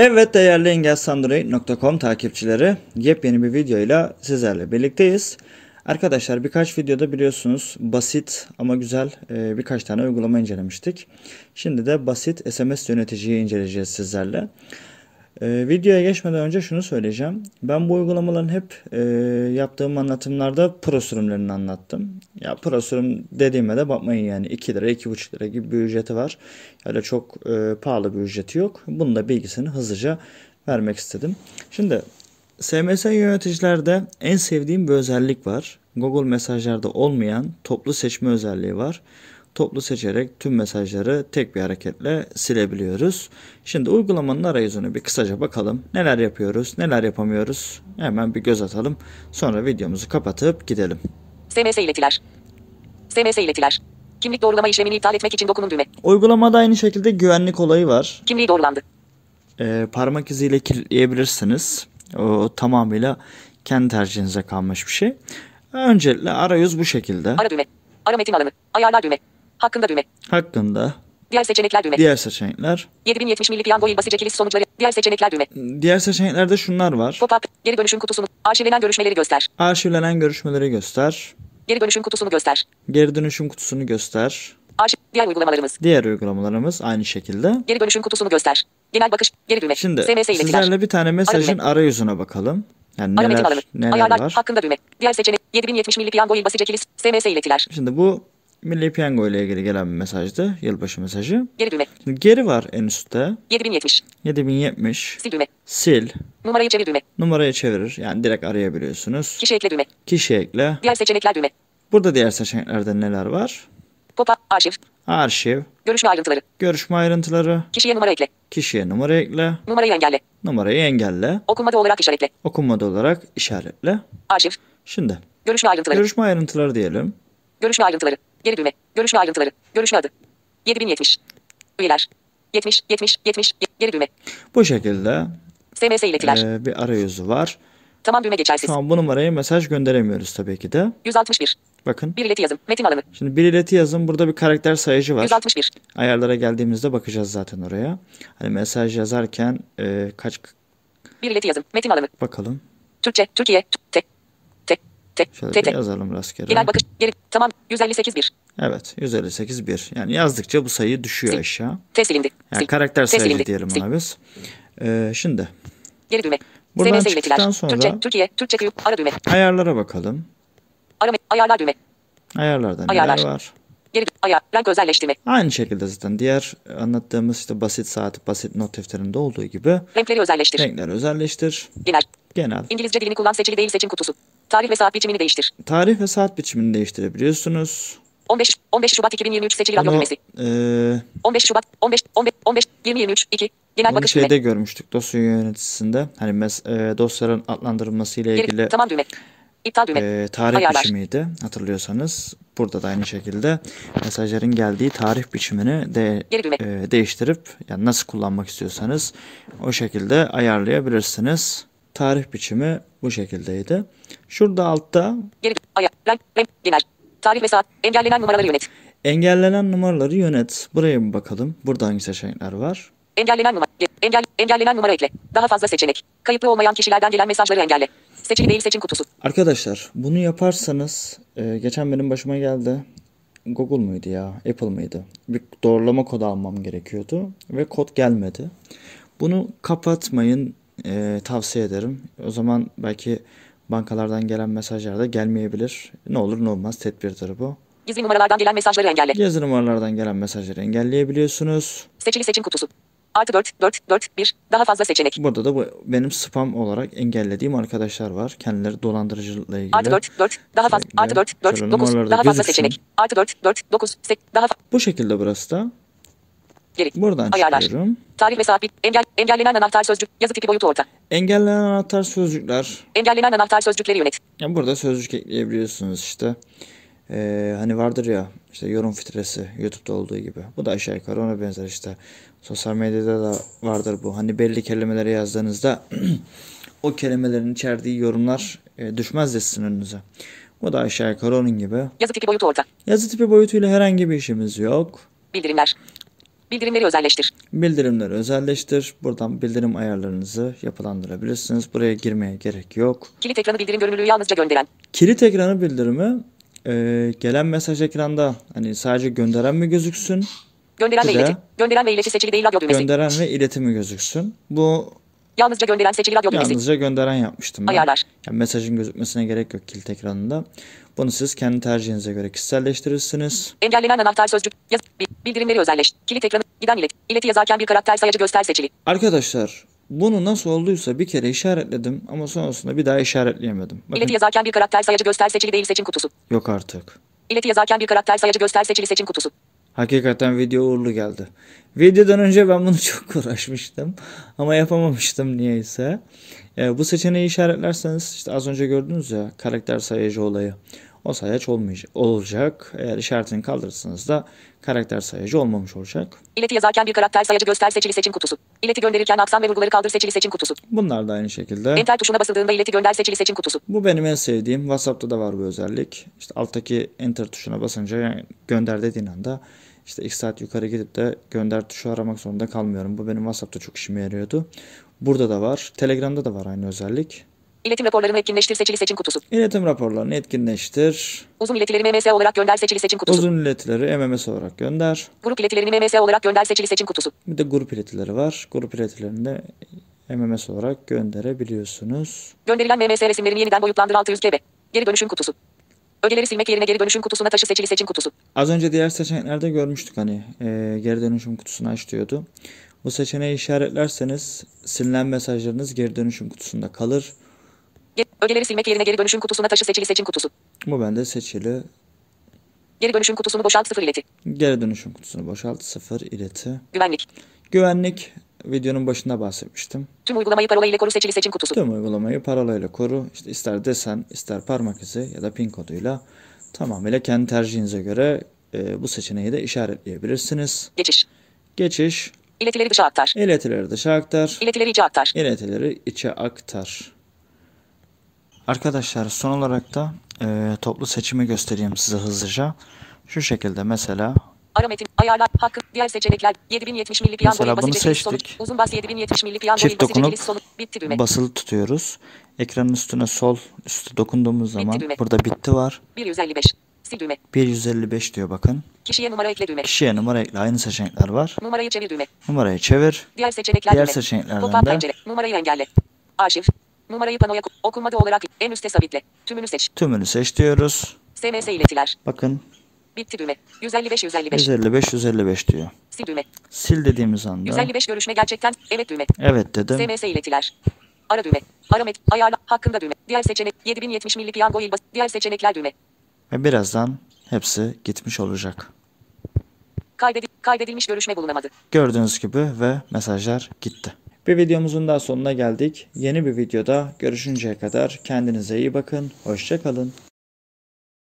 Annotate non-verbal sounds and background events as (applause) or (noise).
Evet değerli engelsandroid.com takipçileri yepyeni bir videoyla sizlerle birlikteyiz. Arkadaşlar birkaç videoda biliyorsunuz basit ama güzel e, birkaç tane uygulama incelemiştik. Şimdi de basit SMS yöneticiyi inceleyeceğiz sizlerle. E, videoya geçmeden önce şunu söyleyeceğim. Ben bu uygulamaların hep e, yaptığım anlatımlarda pro sürümlerini anlattım. Ya pro sürüm dediğime de bakmayın yani 2 lira 2,5 lira gibi bir ücreti var. Öyle çok e, pahalı bir ücreti yok. Bunun da bilgisini hızlıca vermek istedim. Şimdi SMS yöneticilerde en sevdiğim bir özellik var. Google mesajlarda olmayan toplu seçme özelliği var. Toplu seçerek tüm mesajları tek bir hareketle silebiliyoruz. Şimdi uygulamanın arayüzünü bir kısaca bakalım. Neler yapıyoruz, neler yapamıyoruz. Hemen bir göz atalım. Sonra videomuzu kapatıp gidelim. SMS iletiler. SMS iletiler. Kimlik doğrulama işlemini iptal etmek için dokunun düğme. Uygulamada aynı şekilde güvenlik olayı var. Kimliği doğrulandı. Ee, parmak iziyle kilitleyebilirsiniz. O tamamıyla kendi tercihinize kalmış bir şey. Öncelikle arayüz bu şekilde. Ara düğme. Ara metin alanı. Ayarlar düğme. Hakkında düğme. Hakkında Diğer seçenekler düğme. diğer seçenekler. 7070 milli piyango yılbaşı çekiliş sonuçları. Diğer seçenekler düğme. Diğer seçeneklerde şunlar var. Pop-up. Geri dönüşüm kutusunu. Arşivlenen görüşmeleri göster. Arşivlenen görüşmeleri göster. Geri dönüşüm kutusunu göster. Geri dönüşüm kutusunu göster. Arşiv. Diğer uygulamalarımız. Diğer uygulamalarımız aynı şekilde. Geri dönüşüm kutusunu göster. Genel bakış. Geri düğme. Şimdi SMS iletiler. sizlerle bir tane mesajın düğme. arayüzüne bakalım. Yani Ara neler, neler Ayarlar. var. Hakkında düğme. Diğer seçenek. 7070 milli piyango yılbaşı çekiliş. SMS iletiler. Şimdi bu Milli Piyango ile ilgili gelen bir mesajdı. Yılbaşı mesajı. Geri düğme. Şimdi geri var en üstte. 7070. 7070. Sil düğme. Sil. Numarayı çevir düğme. Numarayı çevirir. Yani direkt arayabiliyorsunuz. Kişi ekle düğme. Kişi ekle. Diğer seçenekler düğme. Burada diğer seçeneklerde neler var? Pop-up. Arşiv. Arşiv. Görüşme ayrıntıları. Görüşme ayrıntıları. Kişiye numara ekle. Kişiye numara ekle. Numarayı engelle. Numarayı engelle. Okunmadı olarak işaretle. Okunmadı olarak işaretle. Arşiv. Şimdi Görüşme ayrıntıları. görüşme ayrıntıları diyelim. Görüşme ayrıntıları. Geri düğme. Görüşme ayrıntıları. Görüşme adı. 7070. Üyeler. 70, 70, 70. Geri düğme. Bu şekilde SMS iletiler. eee, bir arayüzü var. Tamam düğme geçersiz. Şu an bu numaraya mesaj gönderemiyoruz tabii ki de. 161. Bakın. Bir ileti yazım. Metin alanı. Şimdi bir ileti yazın. Burada bir karakter sayıcı var. 161. Ayarlara geldiğimizde bakacağız zaten oraya. Hani mesaj yazarken eee, kaç Bir ileti yazım. Metin alanı. bakalım. Türkçe. Türkiye. T. T. Şöyle T. bir yazalım rastgele. Genel bakış. Geri. Tamam. 158 1. Evet 158 1. Yani yazdıkça bu sayı düşüyor Sil. aşağı. T silindi. Yani Sil. karakter T sayıcı silindi. diyelim Sil. ona biz. Eee, şimdi Geri düğme. Buradan SMS çıktıktan sonra- Türkçe. Türkiye. Türkçe kıyıp. Ara düğme. ayarlara bakalım. Ara ayarlar düğme. Ayarlarda neler Ayarlar. var? Geri ayar. Renk özelleştirme. Aynı şekilde zaten diğer anlattığımız işte basit saat, basit not defterinde olduğu gibi Renkleri özelleştir. renkler özelleştir. Genel. Genel. İngilizce dilini kullan seçili değil seçim kutusu. Tarih ve saat biçimini değiştir. Tarih ve saat biçimini değiştirebiliyorsunuz. 15 15 Şubat 2023 seçili radyo düğmesi. eee 15 Şubat 15 15 15 2023 2 genel bakış düğme. şeyde görmüştük dosya yöneticisinde. Hani mes, eee, dosyaların adlandırılması ile Geri, ilgili tamam düğme. İptal düğme. eee, tarih Ayarlar. biçimiydi hatırlıyorsanız. Burada da aynı şekilde mesajların geldiği tarih biçimini de Geri düğme. eee, değiştirip yani nasıl kullanmak istiyorsanız o şekilde ayarlayabilirsiniz. Tarih biçimi bu şekildeydi. Şurada altta Geri ayar renk renk genel. Tarih ve saat engellenen numaraları yönet. engellenen numaraları yönet. Buraya bir bakalım. Burada hangi seçenekler var? Engellenen numara ge- engel engellenen numara ekle. Daha fazla seçenek. Kayıtlı olmayan kişilerden gelen mesajları engelle. Seçili değil seçim kutusu. Arkadaşlar bunu yaparsanız e, geçen benim başıma geldi. Google muydu ya? Apple mıydı? Bir doğrulama kodu almam gerekiyordu ve kod gelmedi. Bunu kapatmayın e, tavsiye ederim. O zaman belki bankalardan gelen mesajlar da gelmeyebilir. Ne olur ne olmaz tedbirdir bu. Gizli numaralardan gelen mesajları engelle. Yazı numaralardan gelen mesajları engelleyebiliyorsunuz. Seçili seçim kutusu. Artı 4 4 4 1 daha fazla seçenek. Burada da bu benim spam olarak engellediğim arkadaşlar var. Kendileri dolandırıcılıkla ilgili. Artı 4 4 daha fazla artı 4 4 şöyle 9 numaralarda daha fazla gözüksün. seçenek. Artı 4 4 9 8 daha fa- Bu şekilde burası da. Geri. Buradan Ayarlar. çıkıyorum. Tarih ve saat bit- engel engellenen anahtar sözcük yazı tipi boyutu orta. Engellenen anahtar sözcükler. Engellenen anahtar sözcükleri yönet. Ya burada sözcük ekleyebiliyorsunuz işte. Ee, hani vardır ya işte yorum filtresi YouTube'da olduğu gibi. Bu da aşağı yukarı ona benzer işte. Sosyal medyada da vardır bu. Hani belli kelimeleri yazdığınızda (clears throat) o kelimelerin içerdiği yorumlar e, düşmez de sizin önünüze. Bu da aşağı yukarı onun gibi. Yazı tipi boyutu orta. Yazı tipi boyutuyla herhangi bir işimiz yok. Bildirimler. Bildirimleri özelleştir. Bildirimleri özelleştir. Buradan bildirim ayarlarınızı yapılandırabilirsiniz. Buraya girmeye gerek yok. Kilit ekranı bildirim görünürlüğü yalnızca gönderen. Kilit ekranı bildirimi e, gelen mesaj ekranda hani sadece gönderen mi gözüksün? Gönderen ve ileti. Gönderen ve ileti seçili değil radyo düğmesi. Gönderen ve iletimi gözüksün. Bu Yalnızca gönderen seçili radyo düğmesi. yalnızca gönderen yapmıştım ben. Ayarlar. Yani mesajın gözükmesine gerek yok kilit ekranında. Bunu siz kendi tercihinize göre kişiselleştirirsiniz. Engellenen anahtar sözcük. Yaz, bi- bildirimleri özelleştir. Kilit ekranı. Giden ilet. İleti yazarken bir karakter sayacı göster seçili. Arkadaşlar bunu nasıl olduysa bir kere işaretledim ama sonrasında bir daha işaretleyemedim. Bakın İleti yazarken bir karakter sayacı göster seçili değil seçim kutusu. yok artık. İleti yazarken bir karakter sayacı göster seçili seçim kutusu. Hakikaten video uğurlu geldi. Videodan önce ben bunu (laughs) çok uğraşmıştım ama yapamamıştım niyeyse. Ee, bu seçeneği işaretlerseniz işte az önce gördünüz ya karakter sayacı olayı. O sayaç olmayacak, olacak. Eğer işaretini kaldırırsanız da karakter sayacı olmamış olacak. İleti yazarken bir karakter sayacı göster seçili seçim kutusu. İleti gönderirken aksan ve vurguları kaldır seçili seçim kutusu. Bunlar da aynı şekilde. Enter tuşuna basıldığında ileti gönder seçili seçim kutusu. Bu benim en sevdiğim. WhatsApp'ta da var bu özellik. İşte alttaki enter tuşuna basınca yani gönder dediğin anda işte x saat yukarı gidip de gönder tuşu aramak zorunda kalmıyorum. Bu benim WhatsApp'ta çok işime yarıyordu. Burada da var. Telegram'da da var aynı özellik. İletim raporlarını etkinleştir seçili seçim kutusu. İletim raporlarını etkinleştir. Uzun iletileri MMS olarak gönder seçili seçim kutusu. Uzun iletileri MMS olarak gönder. Grup iletilerini MMS olarak gönder seçili seçim kutusu. Bir de grup iletileri var. Grup iletilerini de MMS olarak gönderebiliyorsunuz. Gönderilen MMS resimlerini yeniden boyutlandır 600 GB. Geri dönüşüm kutusu. Ögeleri silmek yerine geri dönüşüm kutusuna taşı seçili seçim kutusu. Az önce diğer seçeneklerde görmüştük hani e, geri dönüşüm kutusunu aç diyordu. Bu seçeneği işaretlerseniz silinen mesajlarınız geri dönüşüm kutusunda kalır. Ge- ögeleri silmek yerine geri dönüşüm kutusuna taşı seçili seçim kutusu. Bu bende seçili. Geri dönüşüm kutusunu boşalt sıfır ileti. Geri dönüşüm kutusunu boşalt sıfır ileti. Güvenlik. Güvenlik videonun başında bahsetmiştim. Tüm uygulamayı parola ile koru seçili seçim kutusu. Tüm uygulamayı parolayla koru. İşte ister desen, ister parmak izi ya da pin koduyla tamamıyla kendi tercihinize göre e, bu seçeneği de işaretleyebilirsiniz. Geçiş. Geçiş, İletileri dışa aktar. iletileri dışa aktar. İletileri içe aktar. iletileri içe aktar. Arkadaşlar son olarak da e, toplu seçimi göstereyim size hızlıca. Şu şekilde mesela Ara metin, ayarlar, hakkı, diğer seçenekler, 7070 milli piyango Mesela bunu seçtik. sonuç, uzun bas 7070 milli piyango Çift il basice dokunup sonuç, bitti düğme, basılı tutuyoruz. Ekranın üstüne sol üstü dokunduğumuz zaman düğme. burada bitti var. 155, sil düğme, 155 diyor bakın. kişiye numara ekle düğme, Kişiye numara ekle aynı seçenekler var. numarayı çevir düğme, Numarayı çevir. diğer seçenekler Diğer düğme, seçeneklerden pop-up de- pencere, numarayı engelle, arşiv, numarayı panoya okunmadı olarak en üstte sabitle, tümünü seç, Tümünü seç diyoruz. SMS iletiler, Bakın bitti düğme, 155 155, 155 155 diyor. sil düğme, Sil dediğimiz anda 155 görüşme gerçekten, evet düğme, evet dedim. SMS iletiler. Ara düğme. Ara met. Ayarla. Hakkında düğme. Diğer seçenek. 7070 milli piyango il bas. Diğer seçenekler düğme. Ve birazdan hepsi gitmiş olacak. Kaydedi kaydedilmiş görüşme bulunamadı. Gördüğünüz gibi ve mesajlar gitti. Bir videomuzun daha sonuna geldik. Yeni bir videoda görüşünceye kadar kendinize iyi bakın. Hoşçakalın.